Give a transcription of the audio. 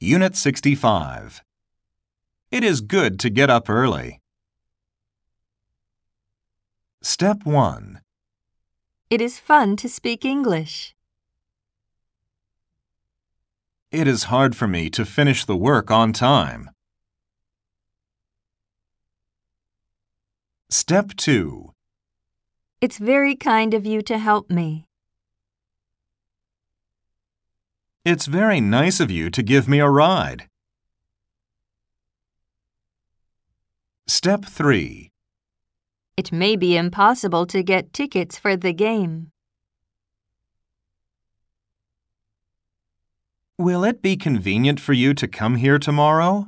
Unit 65. It is good to get up early. Step 1. It is fun to speak English. It is hard for me to finish the work on time. Step 2. It's very kind of you to help me. It's very nice of you to give me a ride. Step 3. It may be impossible to get tickets for the game. Will it be convenient for you to come here tomorrow?